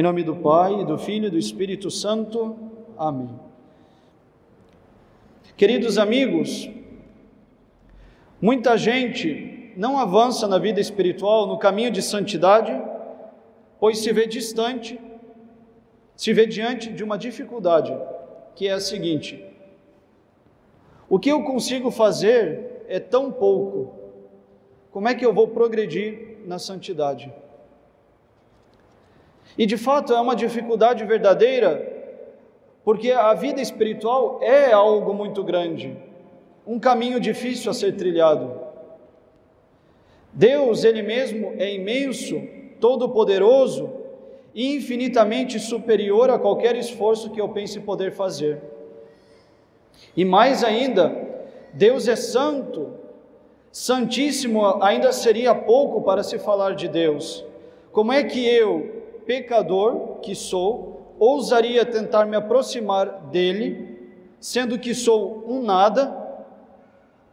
Em nome do Pai, do Filho e do Espírito Santo. Amém. Queridos amigos, muita gente não avança na vida espiritual, no caminho de santidade, pois se vê distante, se vê diante de uma dificuldade, que é a seguinte: o que eu consigo fazer é tão pouco, como é que eu vou progredir na santidade? E de fato é uma dificuldade verdadeira, porque a vida espiritual é algo muito grande, um caminho difícil a ser trilhado. Deus, Ele mesmo, é imenso, todo-poderoso e infinitamente superior a qualquer esforço que eu pense poder fazer. E mais ainda, Deus é santo, santíssimo ainda seria pouco para se falar de Deus. Como é que eu, pecador que sou, ousaria tentar me aproximar dele, sendo que sou um nada,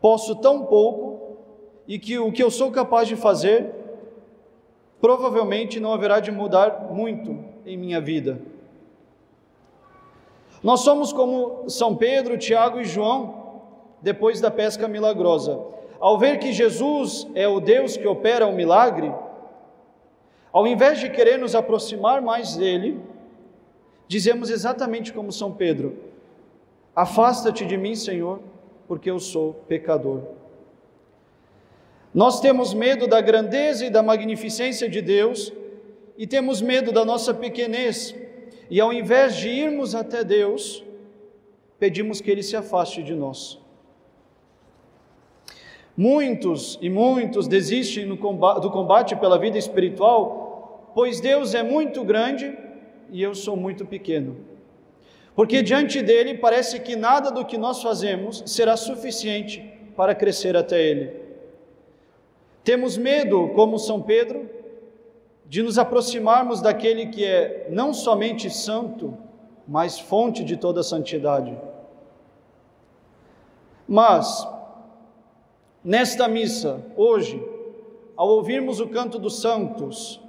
posso tão pouco, e que o que eu sou capaz de fazer, provavelmente não haverá de mudar muito em minha vida. Nós somos como São Pedro, Tiago e João, depois da pesca milagrosa. Ao ver que Jesus é o Deus que opera o milagre, ao invés de querer nos aproximar mais dele, dizemos exatamente como São Pedro: Afasta-te de mim, Senhor, porque eu sou pecador. Nós temos medo da grandeza e da magnificência de Deus e temos medo da nossa pequenez, e ao invés de irmos até Deus, pedimos que Ele se afaste de nós. Muitos e muitos desistem do combate pela vida espiritual pois Deus é muito grande e eu sou muito pequeno. Porque diante dele parece que nada do que nós fazemos será suficiente para crescer até ele. Temos medo, como São Pedro, de nos aproximarmos daquele que é não somente santo, mas fonte de toda santidade. Mas, nesta missa, hoje, ao ouvirmos o canto dos santos,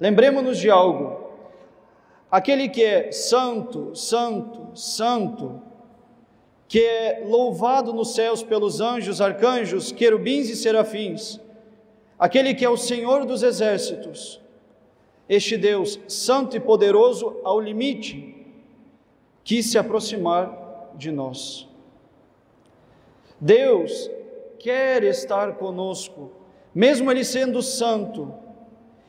Lembremos-nos de algo. Aquele que é santo, santo, santo, que é louvado nos céus pelos anjos, arcanjos, querubins e serafins, aquele que é o Senhor dos exércitos, este Deus santo e poderoso ao limite, quis se aproximar de nós. Deus quer estar conosco, mesmo Ele sendo santo,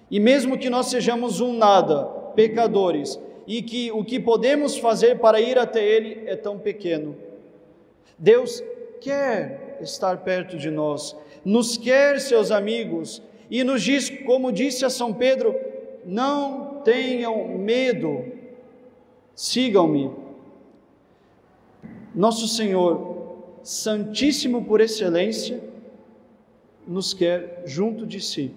e mesmo que nós sejamos um nada, pecadores, e que o que podemos fazer para ir até Ele é tão pequeno, Deus quer estar perto de nós, nos quer seus amigos, e nos diz, como disse a São Pedro: não tenham medo, sigam-me. Nosso Senhor, Santíssimo por excelência, nos quer junto de si.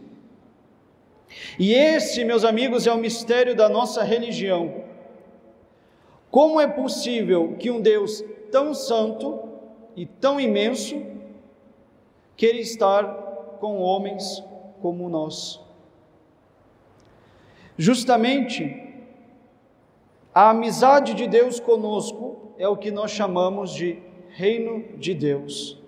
E esse, meus amigos, é o mistério da nossa religião. Como é possível que um Deus tão santo e tão imenso queira estar com homens como nós? Justamente a amizade de Deus conosco é o que nós chamamos de reino de Deus.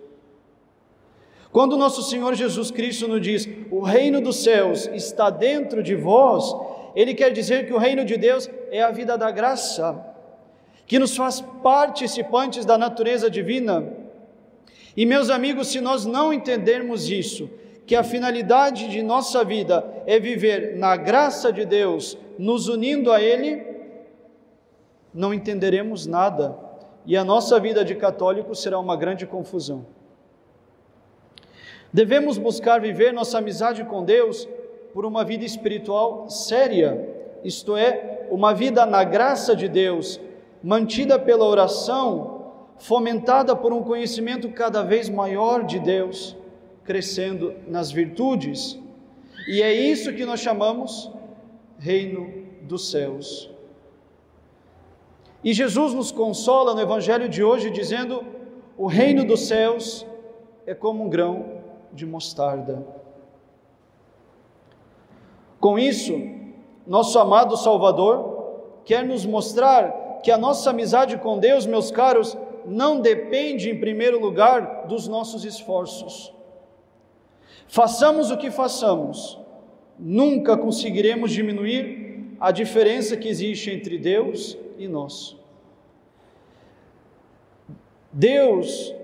Quando nosso Senhor Jesus Cristo nos diz: "O reino dos céus está dentro de vós", ele quer dizer que o reino de Deus é a vida da graça, que nos faz participantes da natureza divina. E meus amigos, se nós não entendermos isso, que a finalidade de nossa vida é viver na graça de Deus, nos unindo a Ele, não entenderemos nada e a nossa vida de católico será uma grande confusão. Devemos buscar viver nossa amizade com Deus por uma vida espiritual séria, isto é, uma vida na graça de Deus, mantida pela oração, fomentada por um conhecimento cada vez maior de Deus, crescendo nas virtudes. E é isso que nós chamamos reino dos céus. E Jesus nos consola no evangelho de hoje dizendo: o reino dos céus é como um grão de mostarda. Com isso, nosso amado Salvador, quer nos mostrar que a nossa amizade com Deus, meus caros, não depende, em primeiro lugar, dos nossos esforços. Façamos o que façamos, nunca conseguiremos diminuir a diferença que existe entre Deus e nós. Deus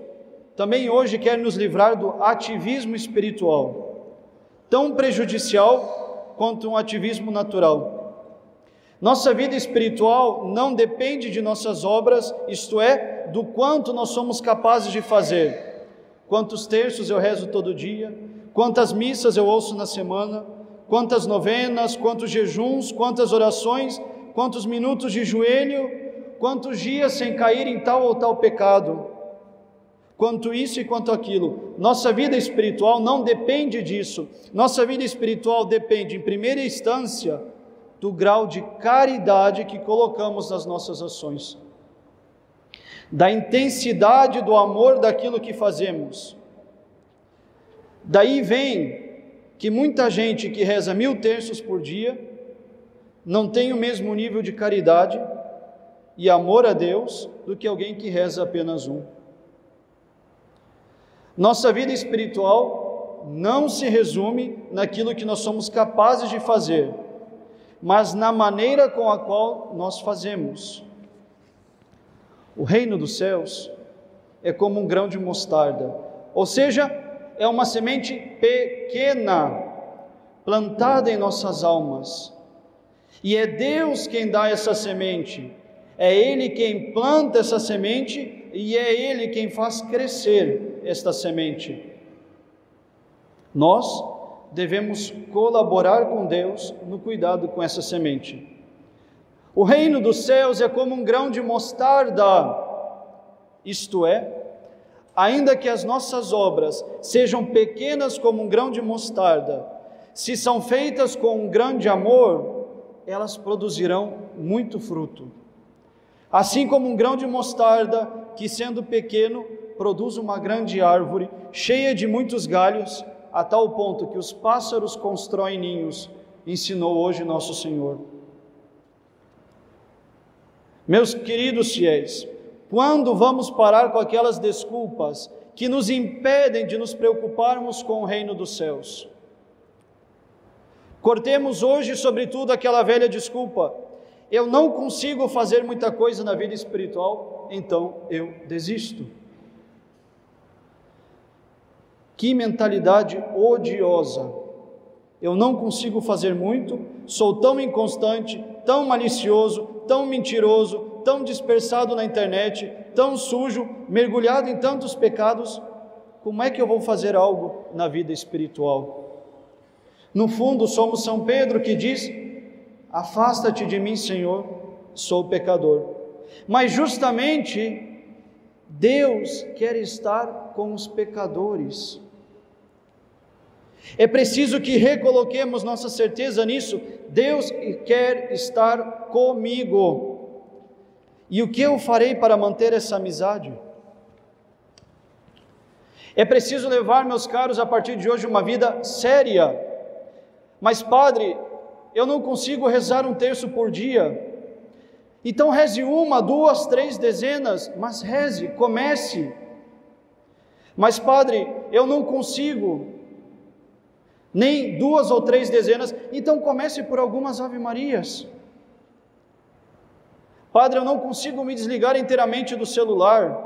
também hoje quer nos livrar do ativismo espiritual, tão prejudicial quanto um ativismo natural. Nossa vida espiritual não depende de nossas obras, isto é, do quanto nós somos capazes de fazer. Quantos terços eu rezo todo dia, quantas missas eu ouço na semana, quantas novenas, quantos jejuns, quantas orações, quantos minutos de joelho, quantos dias sem cair em tal ou tal pecado quanto isso e quanto aquilo. Nossa vida espiritual não depende disso. Nossa vida espiritual depende, em primeira instância, do grau de caridade que colocamos nas nossas ações, da intensidade do amor daquilo que fazemos. Daí vem que muita gente que reza mil terços por dia não tem o mesmo nível de caridade e amor a Deus do que alguém que reza apenas um. Nossa vida espiritual não se resume naquilo que nós somos capazes de fazer, mas na maneira com a qual nós fazemos. O reino dos céus é como um grão de mostarda, ou seja, é uma semente pequena, plantada em nossas almas. E é Deus quem dá essa semente, é Ele quem planta essa semente e é Ele quem faz crescer esta semente. Nós devemos colaborar com Deus no cuidado com essa semente. O reino dos céus é como um grão de mostarda, isto é, ainda que as nossas obras sejam pequenas como um grão de mostarda, se são feitas com um grande amor, elas produzirão muito fruto. Assim como um grão de mostarda, que sendo pequeno, produz uma grande árvore, cheia de muitos galhos, a tal ponto que os pássaros constroem ninhos, ensinou hoje nosso Senhor. Meus queridos fiéis, quando vamos parar com aquelas desculpas que nos impedem de nos preocuparmos com o reino dos céus? Cortemos hoje, sobretudo, aquela velha desculpa: eu não consigo fazer muita coisa na vida espiritual, então eu desisto. Que mentalidade odiosa! Eu não consigo fazer muito, sou tão inconstante, tão malicioso, tão mentiroso, tão dispersado na internet, tão sujo, mergulhado em tantos pecados. Como é que eu vou fazer algo na vida espiritual? No fundo, somos São Pedro que diz: Afasta-te de mim, Senhor, sou pecador. Mas justamente Deus quer estar com os pecadores. É preciso que recoloquemos nossa certeza nisso. Deus quer estar comigo. E o que eu farei para manter essa amizade? É preciso levar, meus caros, a partir de hoje uma vida séria. Mas, Padre, eu não consigo rezar um terço por dia. Então, reze uma, duas, três dezenas, mas reze, comece. Mas, Padre, eu não consigo nem duas ou três dezenas, então comece por algumas Ave-Marias. Padre, eu não consigo me desligar inteiramente do celular,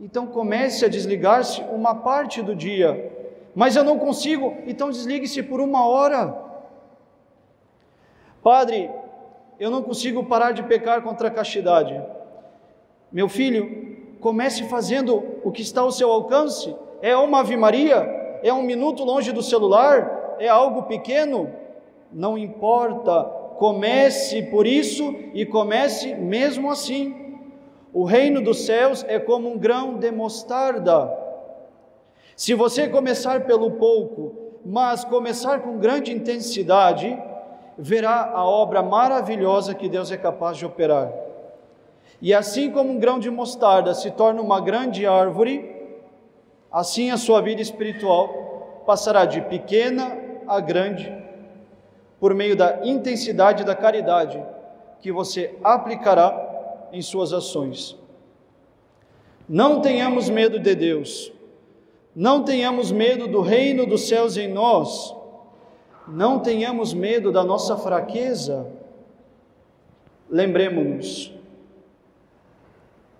então comece a desligar-se uma parte do dia. Mas eu não consigo, então desligue-se por uma hora. Padre, eu não consigo parar de pecar contra a castidade. Meu filho, comece fazendo o que está ao seu alcance. É uma Ave Maria, é um minuto longe do celular? É algo pequeno? Não importa, comece por isso e comece mesmo assim. O reino dos céus é como um grão de mostarda. Se você começar pelo pouco, mas começar com grande intensidade, verá a obra maravilhosa que Deus é capaz de operar. E assim como um grão de mostarda se torna uma grande árvore, Assim a sua vida espiritual passará de pequena a grande, por meio da intensidade da caridade que você aplicará em suas ações. Não tenhamos medo de Deus, não tenhamos medo do reino dos céus em nós, não tenhamos medo da nossa fraqueza. Lembremos-nos,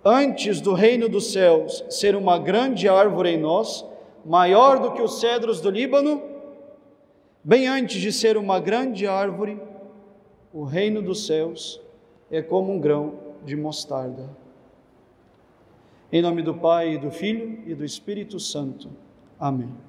antes do reino dos céus ser uma grande árvore em nós, maior do que os cedros do Líbano, bem antes de ser uma grande árvore, o reino dos céus é como um grão de mostarda. Em nome do Pai, e do Filho e do Espírito Santo. Amém.